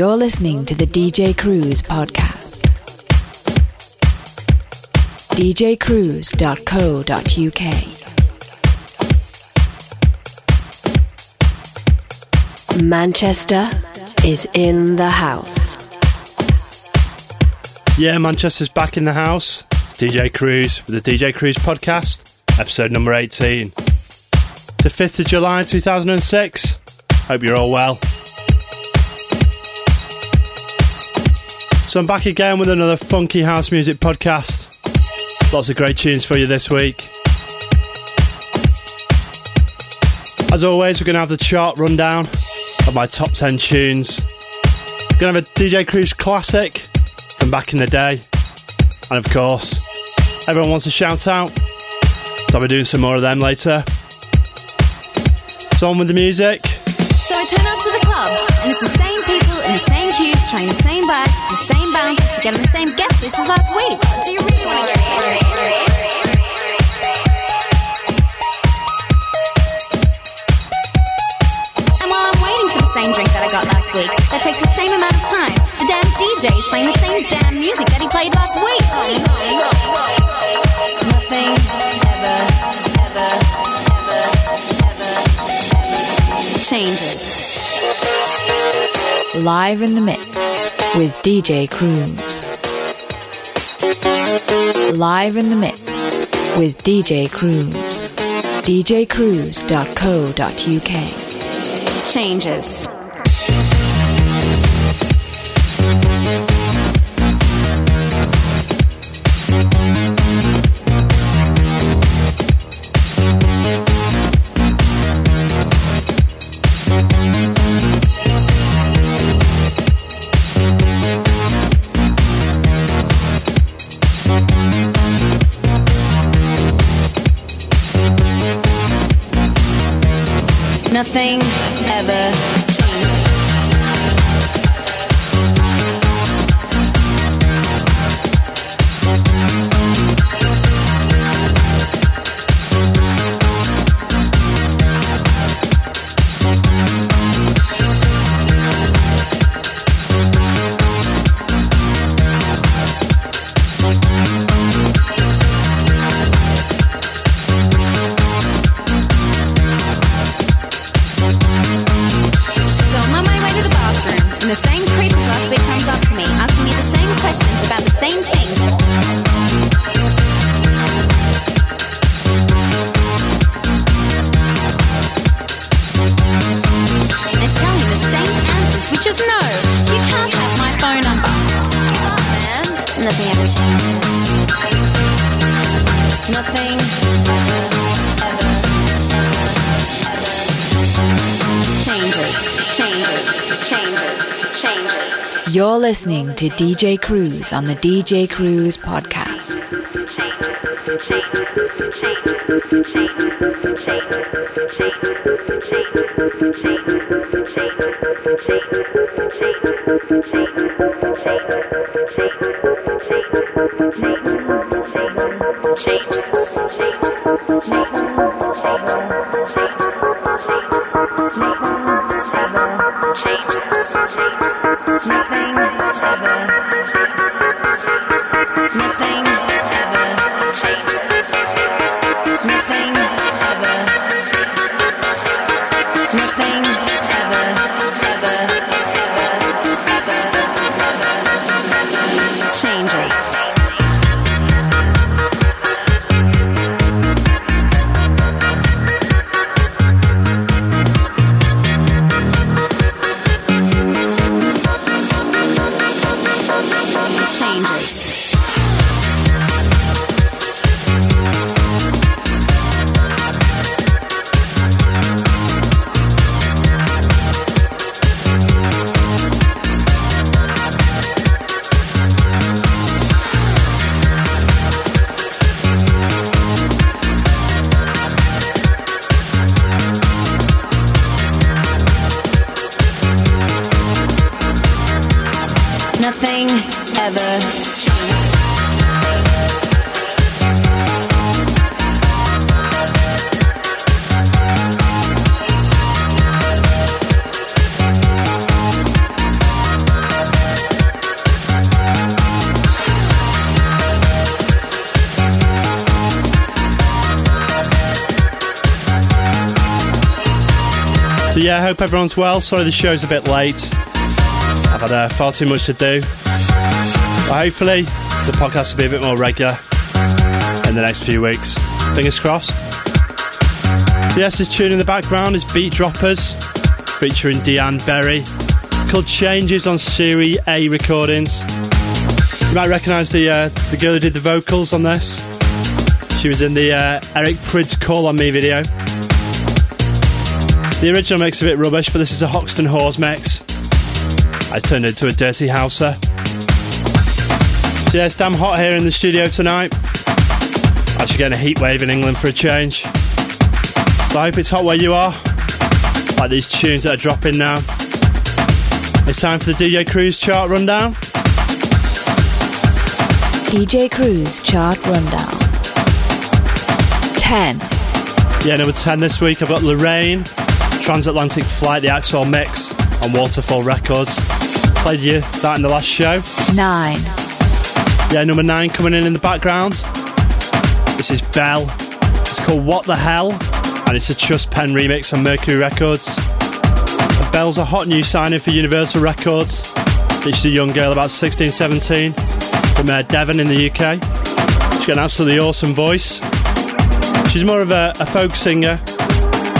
You're listening to the DJ Cruise podcast. djcruise.co.uk. Manchester is in the house. Yeah, Manchester's back in the house. DJ Cruise with the DJ Cruise podcast, episode number 18. It's the 5th of July 2006. Hope you're all well. So I'm back again with another funky house music podcast. Lots of great tunes for you this week. As always, we're going to have the chart rundown of my top 10 tunes. We're going to have a DJ Cruise classic from back in the day. And of course, everyone wants a shout out. So I'll be doing some more of them later. So on with the music. So I turn up to the club, and it's the same people in the same queues, trying the same bags, the same bouncers to get the same guest list as last week. Do you really want to get in? And while I'm waiting for the same drink that I got last week, that takes the same amount of time. The damn DJ is playing the same damn music that he played last week. Nothing ever, ever, ever, ever, ever changes. Live in the mix with DJ Cruise. Live in the mix with DJ Cruise. djcruise.co.uk. Changes. Nothing to DJ Cruise on the DJ Cruise podcast. Nothing yeah, I hope everyone's well. Sorry the show's a bit late. I've had uh, far too much to do. But hopefully the podcast will be a bit more regular in the next few weeks. Fingers crossed. Yes, this tune in the background is Beat Droppers featuring Deanne Berry. It's called Changes on Series A Recordings. You might recognise the uh, the girl who did the vocals on this. She was in the uh, Eric Prydz Call on Me video. The original mix a bit rubbish, but this is a Hoxton Whores mix. I turned it into a dirty houser. So yeah, it's damn hot here in the studio tonight. Actually getting a heat wave in England for a change. So I hope it's hot where you are. Like these tunes that are dropping now. It's time for the DJ Cruise chart rundown. DJ Cruise chart rundown. 10. Yeah, number 10 this week, I've got Lorraine, Transatlantic Flight, the Axwell Mix on Waterfall Records. Played you that in the last show. 9. Yeah, number 9 coming in in the background. This is Bell. It's called What the Hell, and it's a Trust Pen remix on Mercury Records. And Bell's a hot new signing for Universal Records. She's a young girl, about 16, 17, from uh, Devon in the UK. She's got an absolutely awesome voice. She's more of a, a folk singer,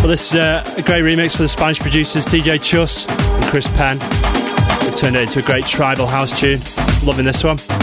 but this is a, a, great remix for the Spanish producers DJ Chus and Chris Penn. They turned it into a great tribal house tune. Loving this one.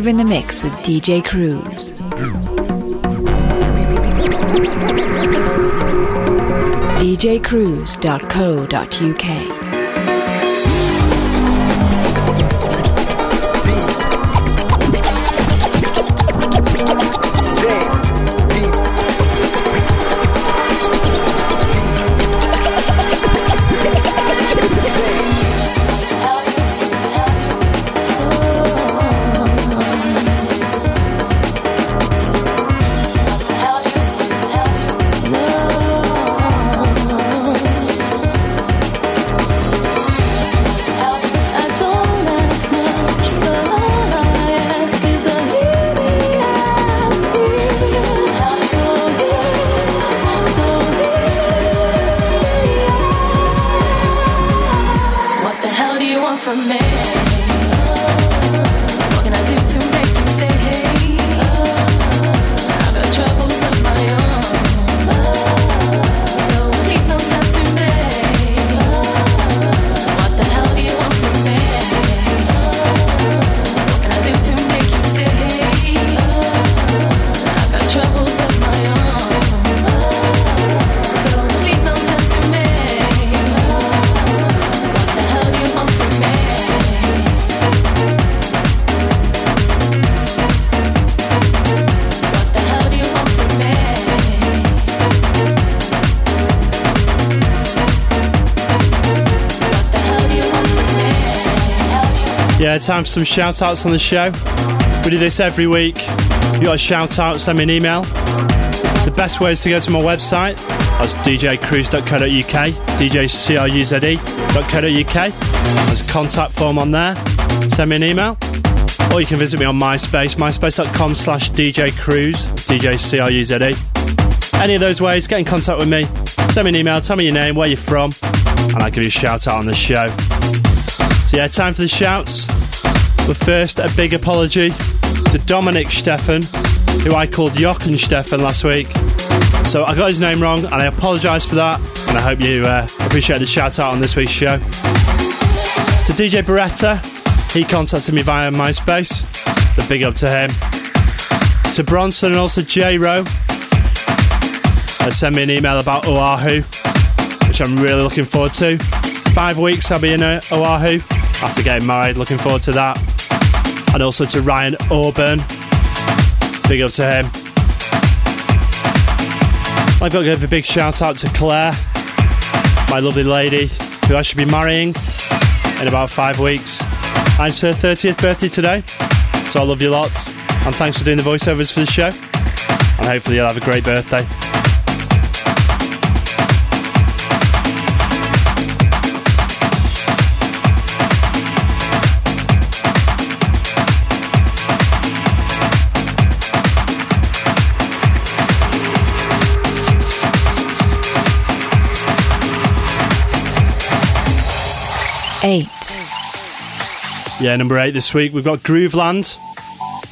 Live in the mix with DJ Cruise. djcruise.co.uk Yeah, time for some shout outs on the show. We do this every week. If you got a shout out, send me an email. The best way is to go to my website. That's djcruise.co.uk, djcruze.co.uk. There's a contact form on there. Send me an email. Or you can visit me on MySpace, myspace.com slash djcruise, djcruze. Any of those ways, get in contact with me. Send me an email, tell me your name, where you're from, and I'll give you a shout out on the show. So yeah, time for the shouts. But first, a big apology to Dominic Steffen, who I called Jochen Steffen last week. So I got his name wrong, and I apologise for that. And I hope you uh, appreciate the shout out on this week's show. To DJ Beretta, he contacted me via MySpace. So big up to him. To Bronson and also J Rowe, they sent me an email about Oahu, which I'm really looking forward to. Five weeks I'll be in uh, Oahu after getting married. Looking forward to that. And also to Ryan Auburn. Big up to him. I've got to give a big shout out to Claire, my lovely lady, who I should be marrying in about five weeks. And it's her 30th birthday today. So I love you lots. And thanks for doing the voiceovers for the show. And hopefully you'll have a great birthday. Eight. Yeah, number eight this week, we've got Grooveland.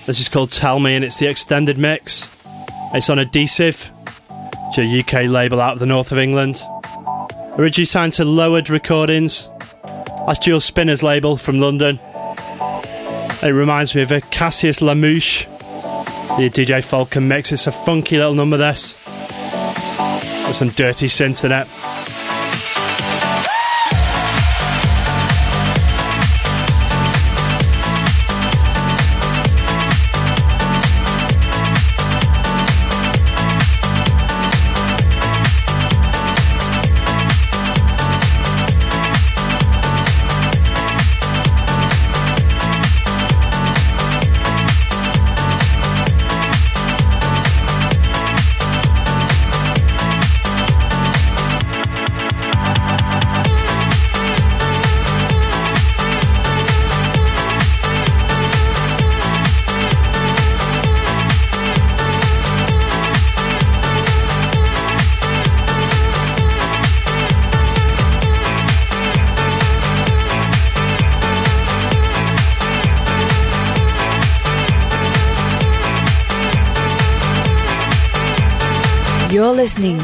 This is called Tell Me, and it's the extended mix. It's on Adhesive, which a UK label out of the north of England. Originally signed to Lowered Recordings. That's Jules Spinner's label from London. It reminds me of a Cassius Lamouche, the DJ Falcon mix. It's a funky little number, this. With some dirty synths in it.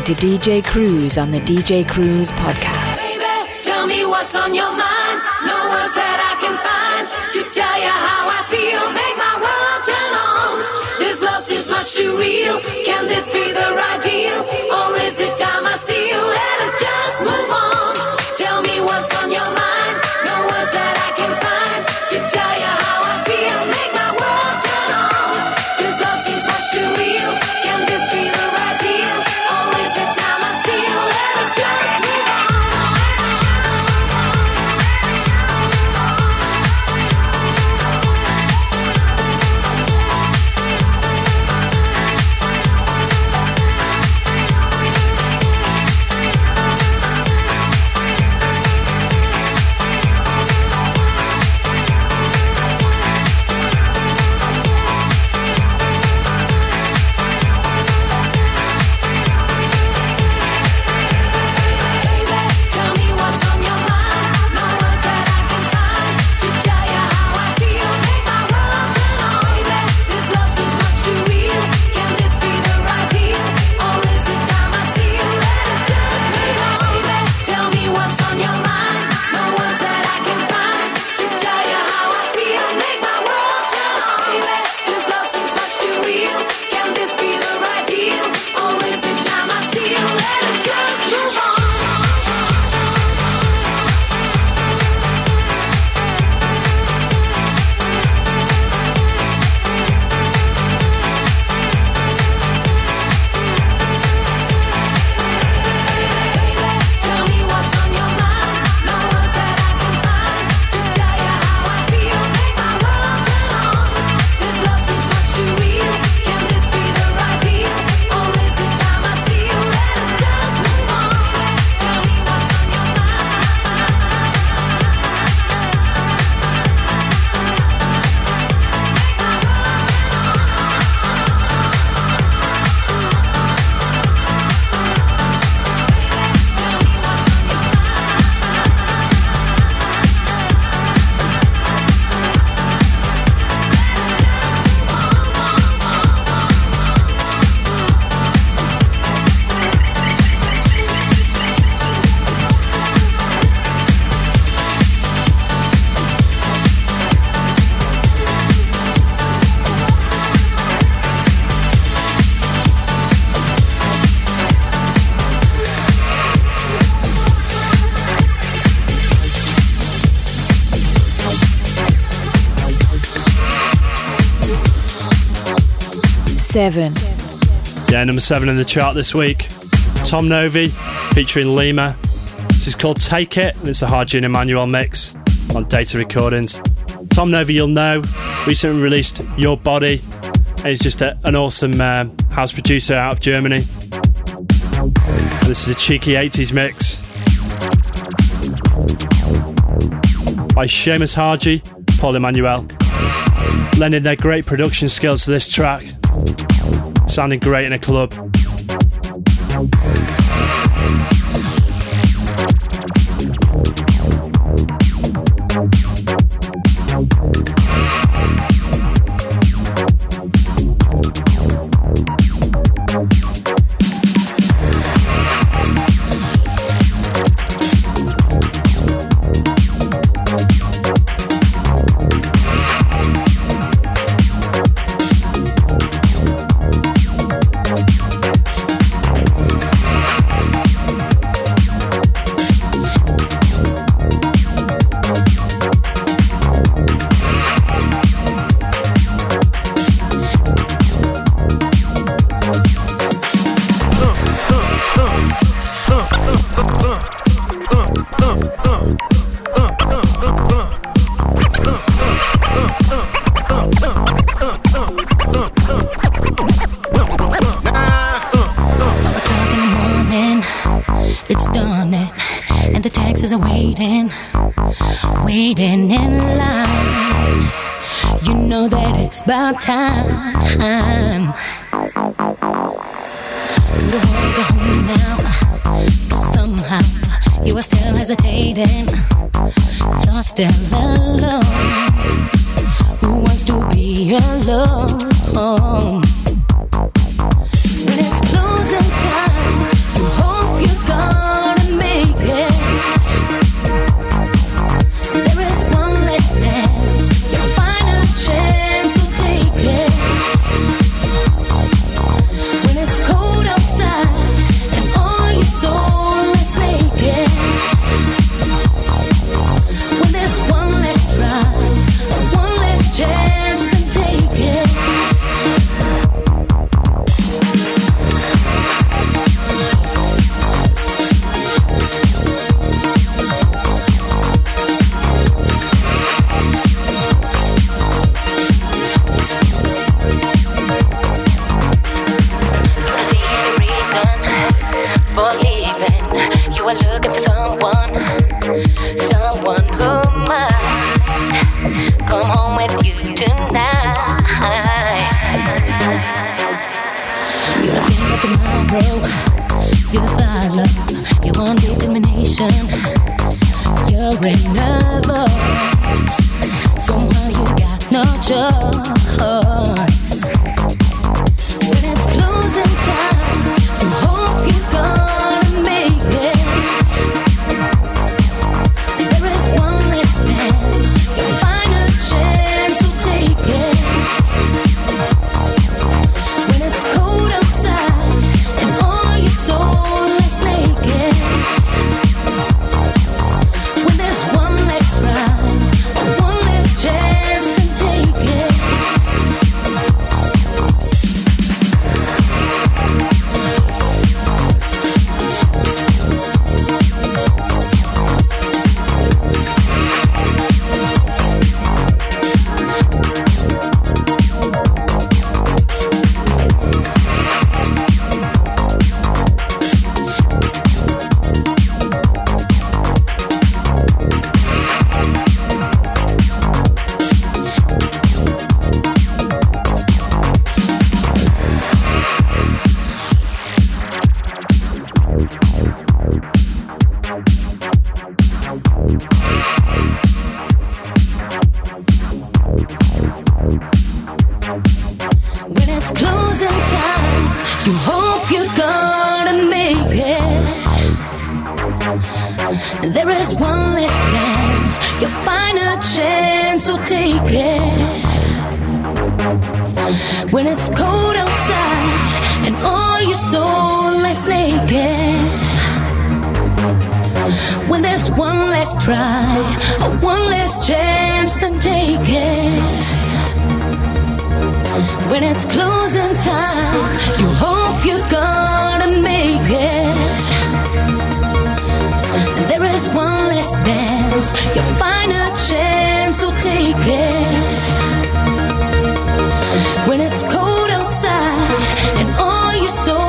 to DJ Cruise on the DJ Cruise podcast. Baby, tell me what's on your mind. No words that I can find to tell you how I feel. Make my world turn on. This loss is much too real. Can this be the right deal? seven. Yeah, number seven in the chart this week. Tom Novy featuring Lima. This is called Take It, and it's a Hajin Emmanuel mix on Data Recordings. Tom Novy, you'll know, recently released Your Body, and he's just a, an awesome uh, house producer out of Germany. This is a cheeky 80s mix by Seamus Haji, Paul Emmanuel, lending their great production skills to this track sounding great in a club. Last try, one last chance, then take it. When it's closing time, you hope you're gonna make it. There is one last dance, your final chance, so take it. When it's cold outside and all your soul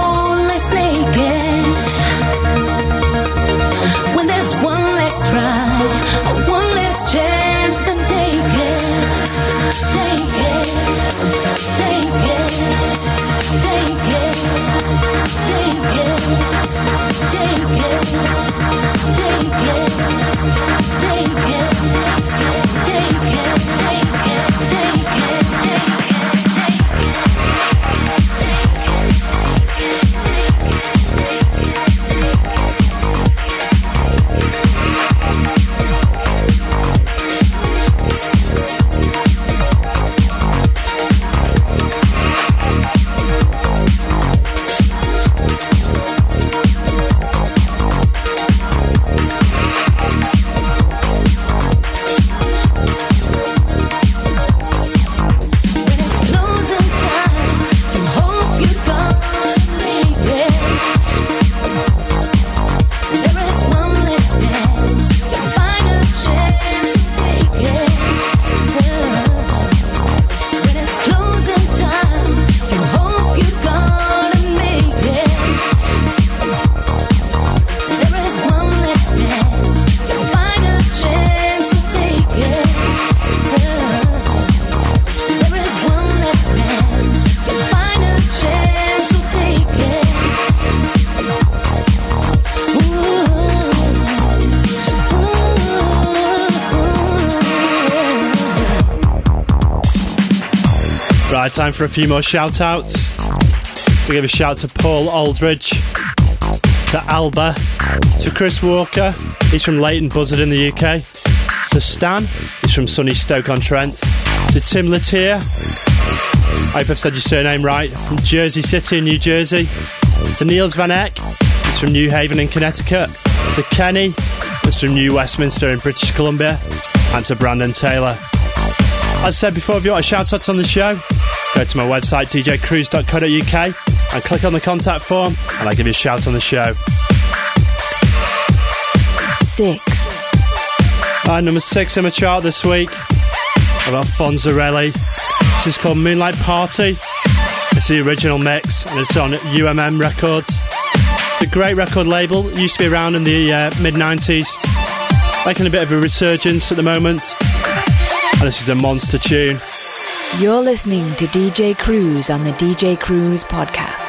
Right, time for a few more shout outs. We give a shout to Paul Aldridge, to Alba, to Chris Walker, he's from Leighton Buzzard in the UK, to Stan, he's from sunny Stoke on Trent, to Tim Latier, I hope I've said your surname right, from Jersey City in New Jersey, to Niels Van Eck, he's from New Haven in Connecticut, to Kenny, he's from New Westminster in British Columbia, and to Brandon Taylor. As I said before, if you want a shout out on the show, Go to my website, djcruise.co.uk, and click on the contact form, and I'll give you a shout on the show. Six. Right, number six in my chart this week about Fonzerelli. This is called Moonlight Party. It's the original mix, and it's on UMM Records. the great record label. It used to be around in the uh, mid 90s. Making a bit of a resurgence at the moment. And this is a monster tune. You're listening to DJ Cruise on the DJ Cruise podcast.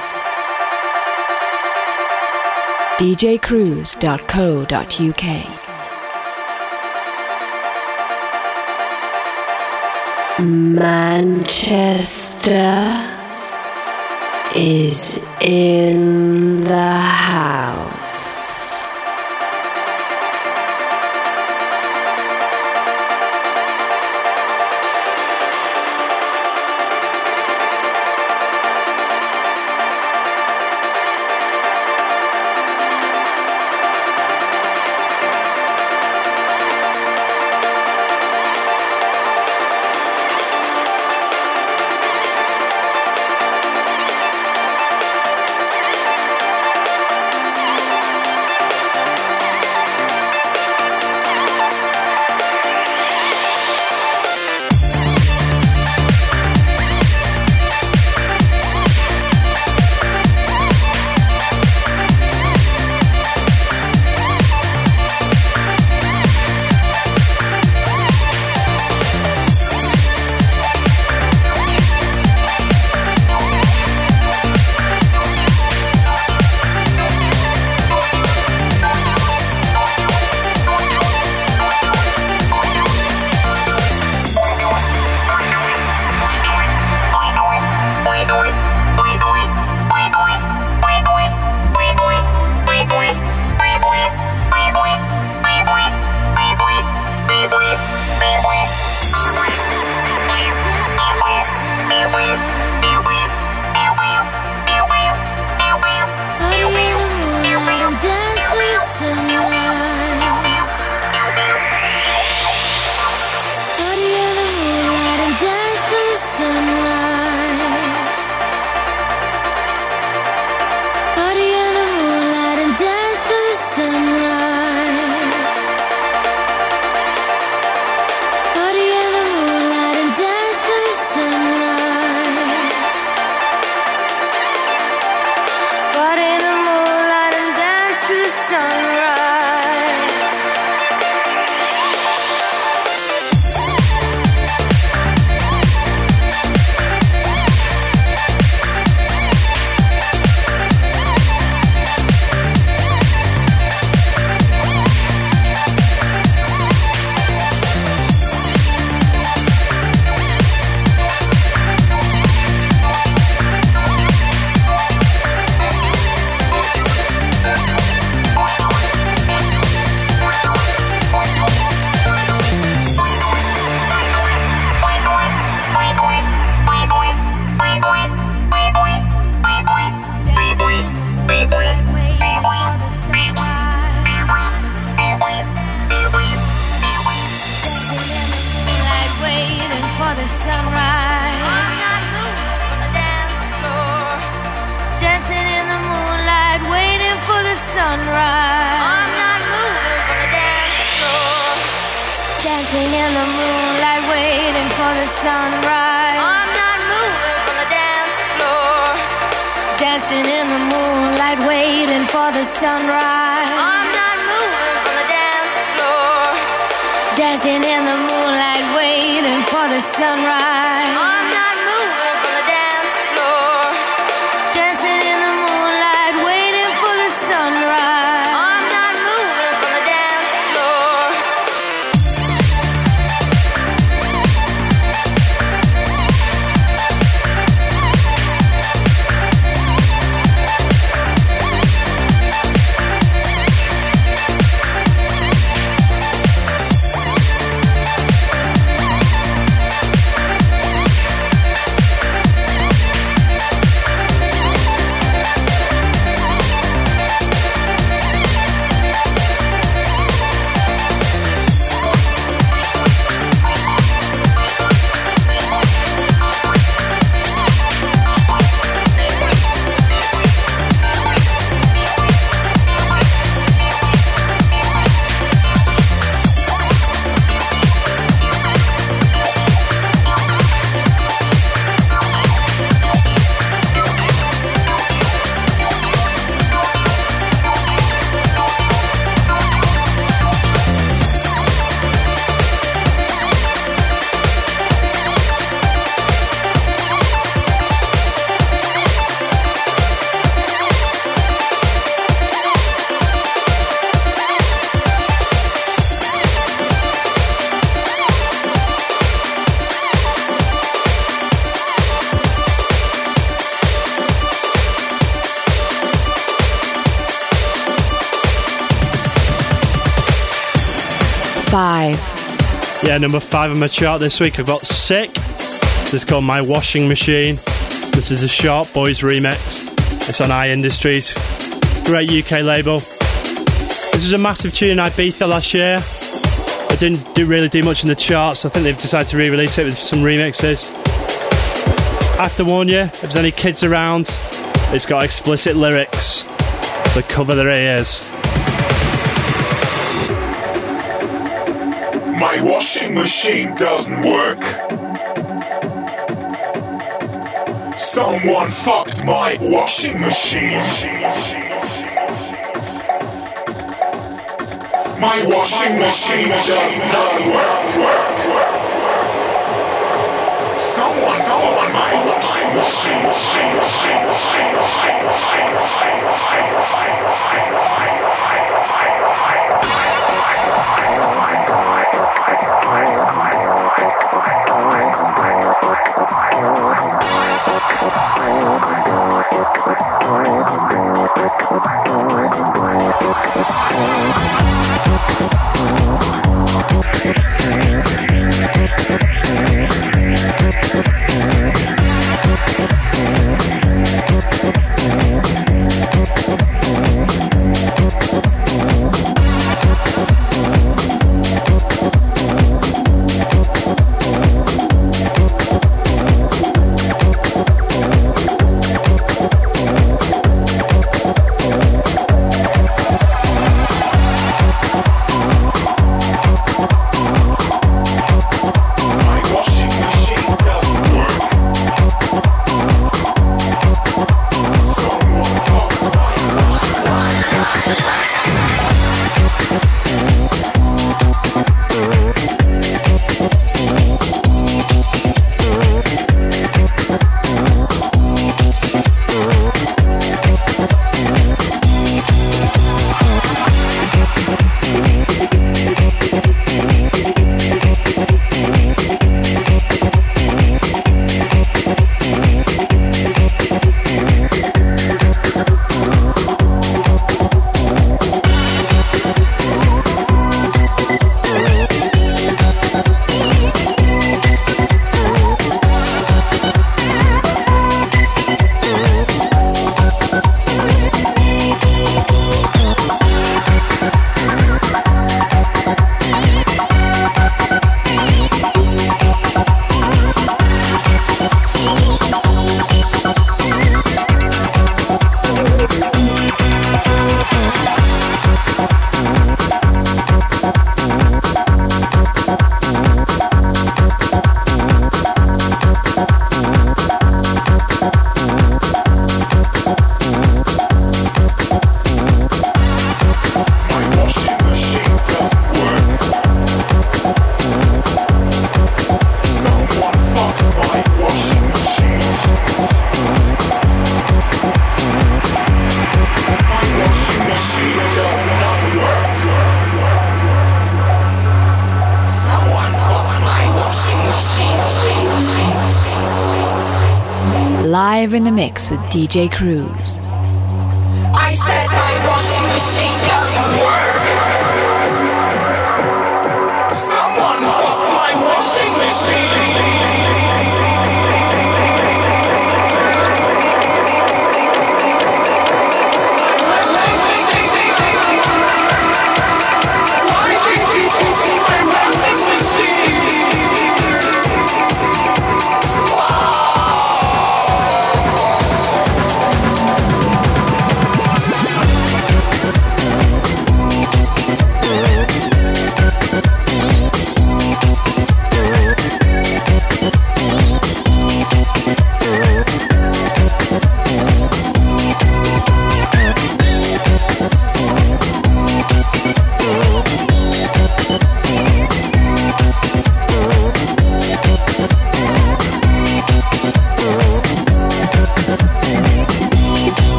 djcruise.co.uk Manchester is in the house. Yeah, number five on my chart this week. I've got Sick. This is called My Washing Machine. This is a Sharp Boys remix. It's on Eye Industries. Great UK label. This was a massive tune in Ibiza last year. It didn't do really do much in the charts. I think they've decided to re-release it with some remixes. I have to warn you, if there's any kids around, it's got explicit lyrics. So cover their ears. My washing machine doesn't work. Someone fucked my washing machine. My washing machine does not work. Someone fucked my washing machine. DJ Cruise.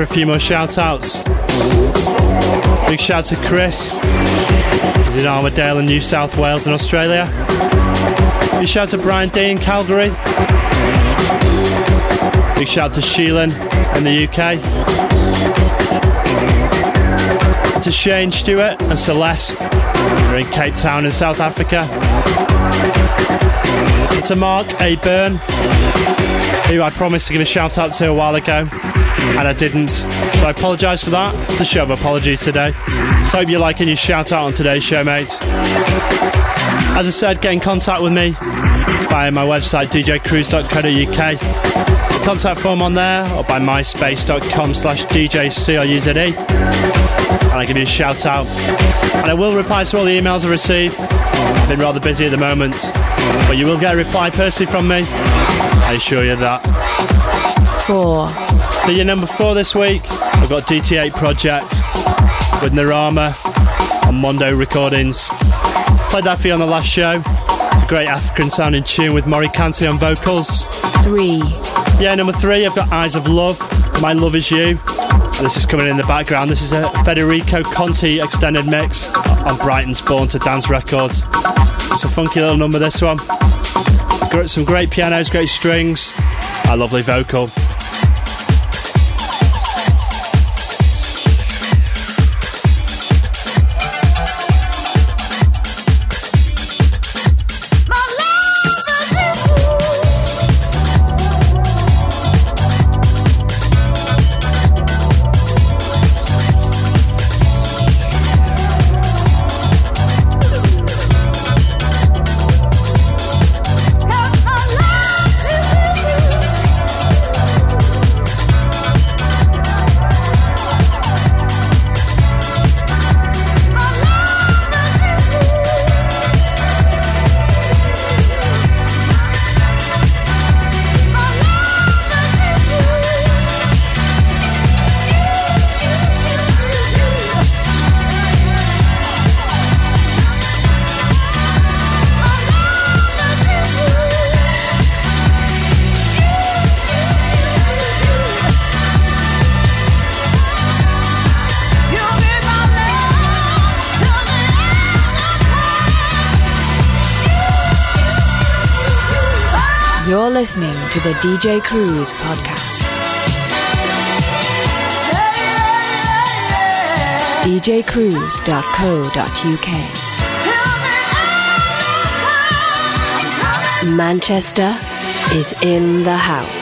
For a few more shout outs. Big shout to Chris, who's in Armadale in New South Wales in Australia. Big shout to Brian D in Calgary. Big shout to Sheelan in the UK. To Shane Stewart and Celeste, who are in Cape Town in South Africa. To Mark A. Byrne, who I promised to give a shout out to a while ago, and I didn't. So I apologise for that. It's a show of apologies today. So hope you're liking your shout out on today's show, mate. As I said, get in contact with me via my website djcruise.co.uk. Contact form on there or by myspace.com slash djcruze. And I give you a shout out. And I will reply to all the emails I receive. I've been rather busy at the moment, but you will get a reply personally from me. I assure you that. 4, For your number four this week, I've got DT8 Project with Narama on Mondo Recordings. Played that for you on the last show. It's a great African sounding tune with Mory Kanté on vocals. 3, Yeah, number three, I've got Eyes of Love, My Love Is You. This is coming in the background. This is a Federico Conti extended mix on Brighton's Born to Dance Records. It's a funky little number, this one. Got some great pianos, great strings, a lovely vocal. You're listening to the DJ Cruise podcast. djcruise.co.uk. Manchester is in the house.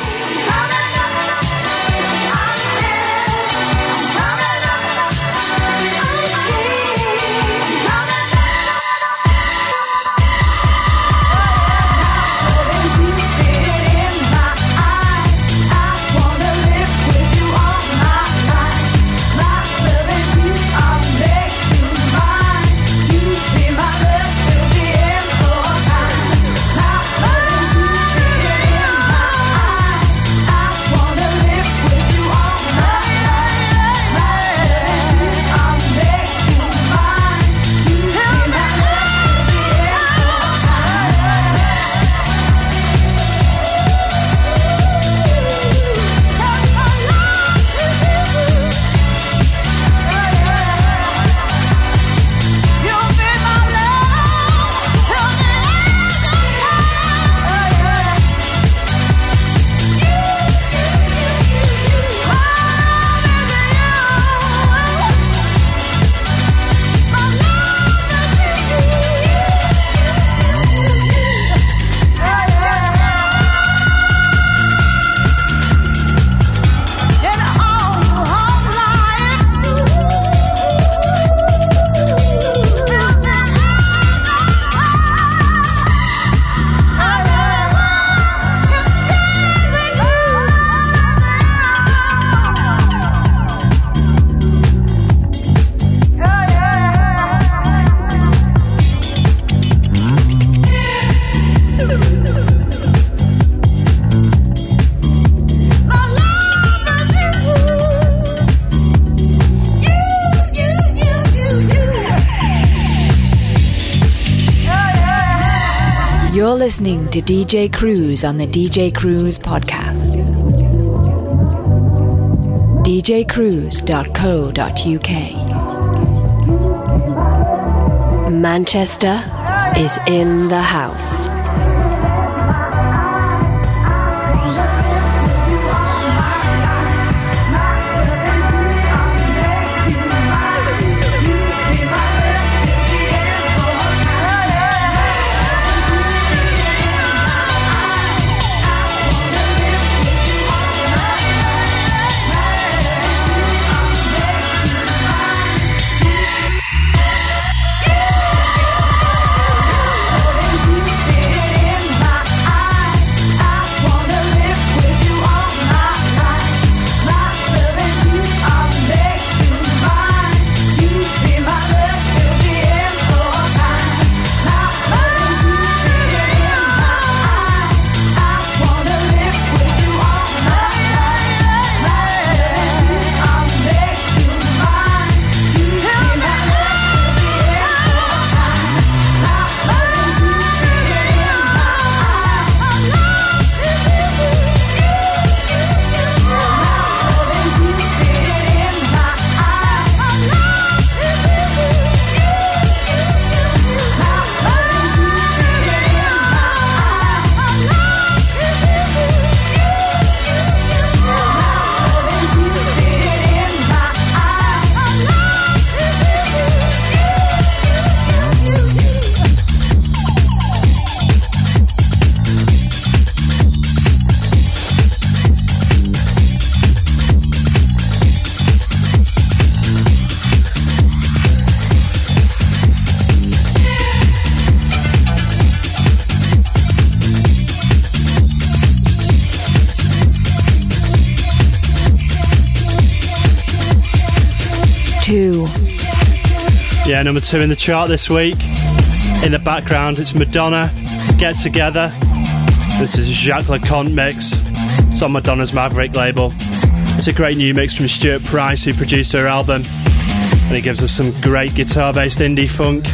To DJ Cruise on the DJ Cruise podcast. djcruise.co.uk. Manchester is in the house. Number two in the chart this week. In the background, it's Madonna, Get Together. This is Jacques Lu Cont mix. It's on Madonna's Maverick label. It's a great new mix from Stuart Price, who produced her album. And he gives us some great guitar based indie funk.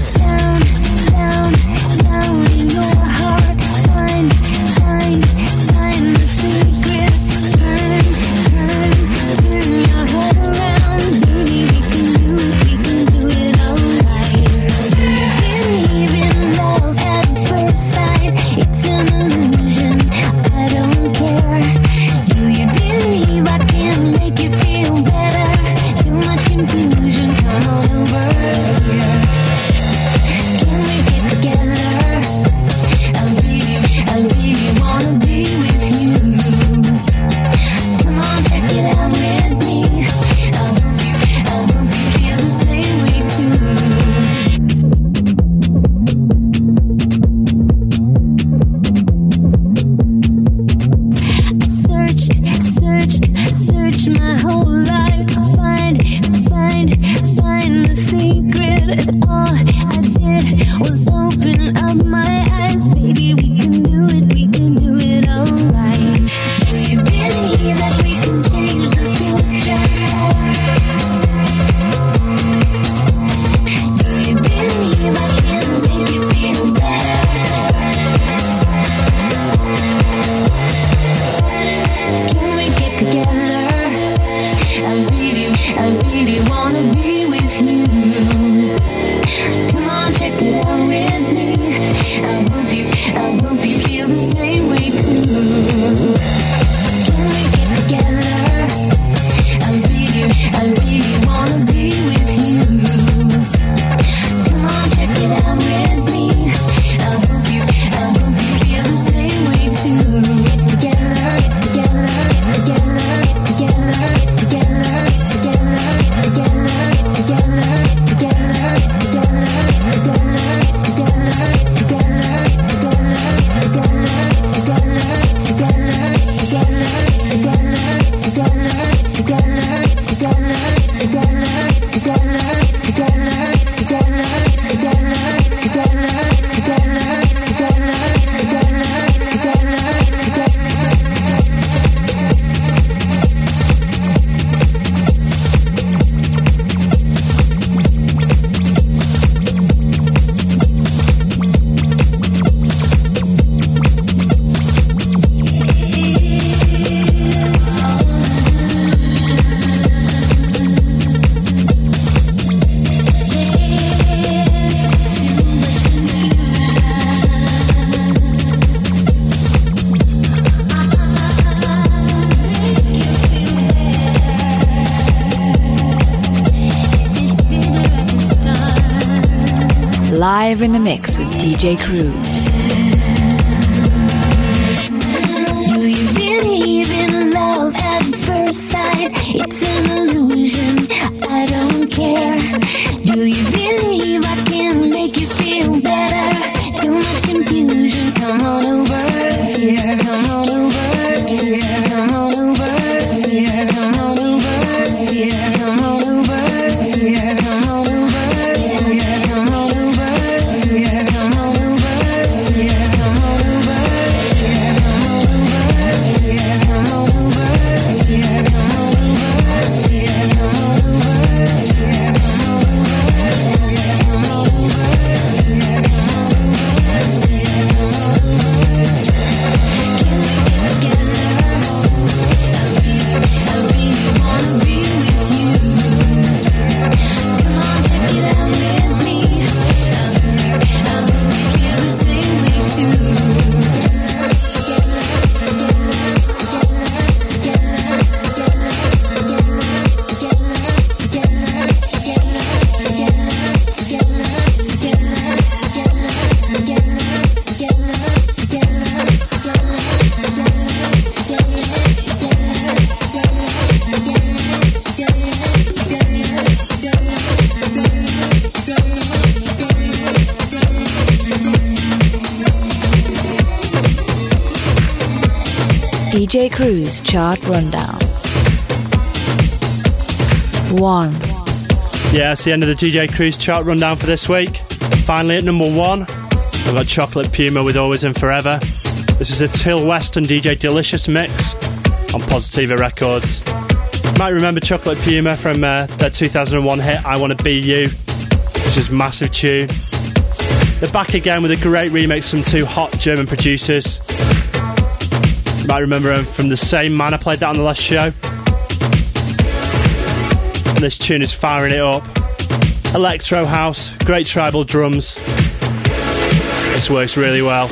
Live in the mix with DJ Cruise. DJ Cruise chart rundown. 1. Yeah, it's the end of the DJ Cruise chart rundown for this week. Finally at number one, I've got Chocolate Puma with Always and Forever. This is a Till West and DJ Delicious mix on Positiva Records. You might remember Chocolate Puma from uh, their 2001 hit I Wanna Be You, which is massive tune. They're back again with a great remix from two hot German producers. You might remember him from the same man I played that on the last show. And this tune is firing it up. Electro house, great tribal drums. This works really well.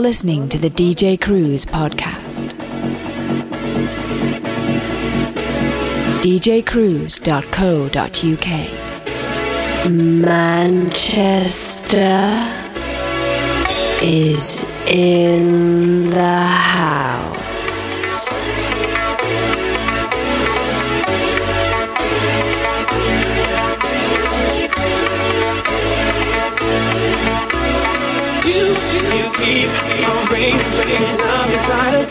You're listening to the DJ Cruise podcast. djcruise.co.uk. Manchester is in the house.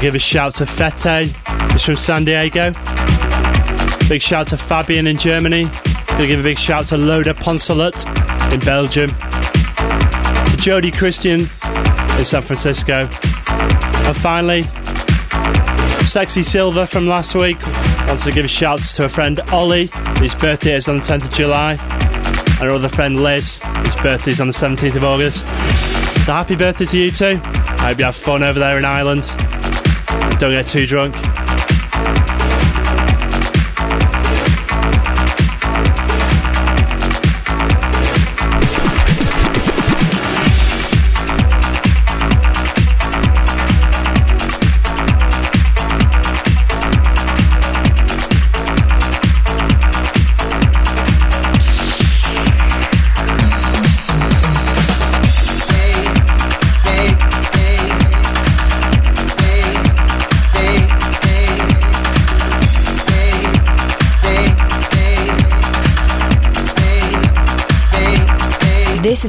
Give a shout to Fete, he's from San Diego. Big shout to Fabian in Germany. Gonna give a big shout to Loda Poncelet in Belgium. To Jody Christian in San Francisco. And finally, Sexy Silver from last week wants to give a shout to a friend Ollie, whose birthday is on the 10th of July, and her other friend Liz, whose birthday is on the 17th of August. So happy birthday to you two. I hope you have fun over there in Ireland. Don't get too drunk.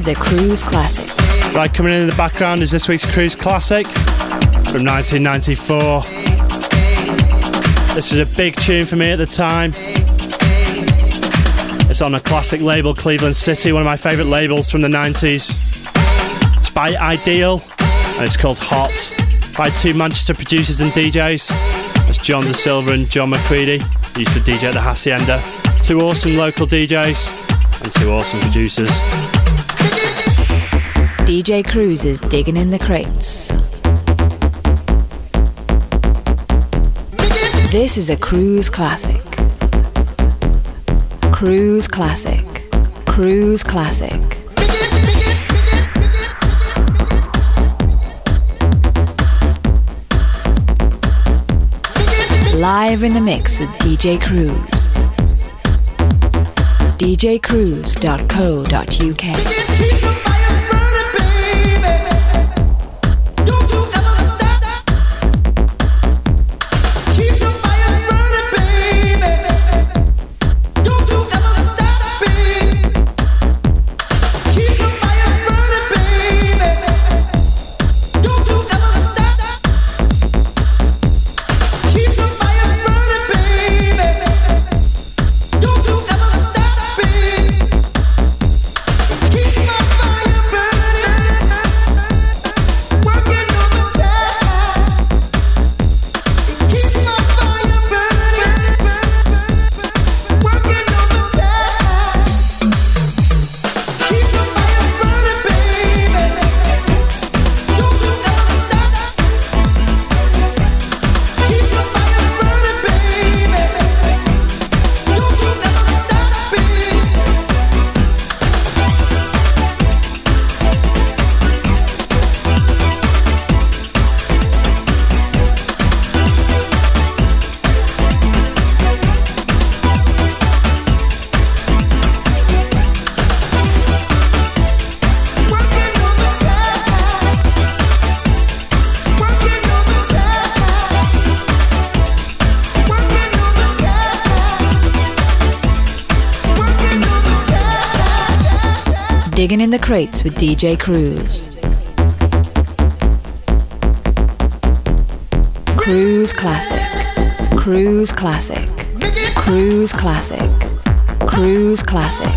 Is a cruise classic. Right, coming in in the background is this week's Cruise Classic from 1994. This is a big tune for me at the time. It's on a classic label, Cleveland City, one of my favourite labels from the 90s. It's by Ideal and it's called Hot by two Manchester producers and DJs. That's John Da Silva and John McCready, used to DJ at the Hacienda. Two awesome local DJs and two awesome producers. DJ Cruise is digging in the crates. This is a cruise classic. Cruise classic. Cruise classic. Live in the mix with DJ Cruise. djcruise.co.uk. Digging in the crates with DJ Cruise. Cruise Classic. Cruise Classic. Cruise Classic. Cruise Classic.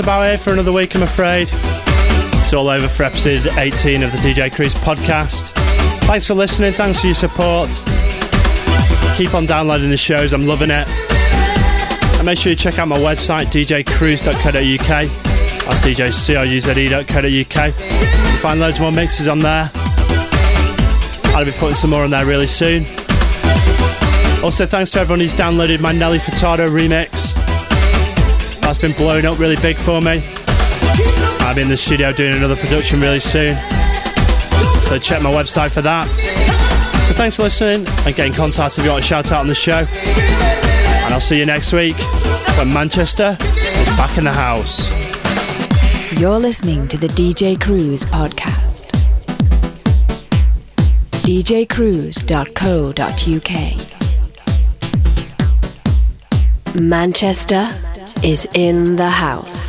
About it for another week, I'm afraid. It's all over for episode 18 of the DJ Cruise podcast. Thanks for listening, thanks for your support. Keep on downloading the shows, I'm loving it. And make sure you check out my website, djcruise.co.uk. That's djcruze.co.uk. You'll find loads more mixes on there. I'll be putting some more on there really soon. Also, thanks to everyone who's downloaded my Nelly Furtado remix. That's been blowing up really big for me. Be in the studio doing another production really soon. So check my website for that. So thanks for listening and get in contact if you want a shout out on the show. And I'll see you next week when Manchester is back in the house. You're listening to the DJ Cruise podcast. djcruise.co.uk. Manchester is in the house.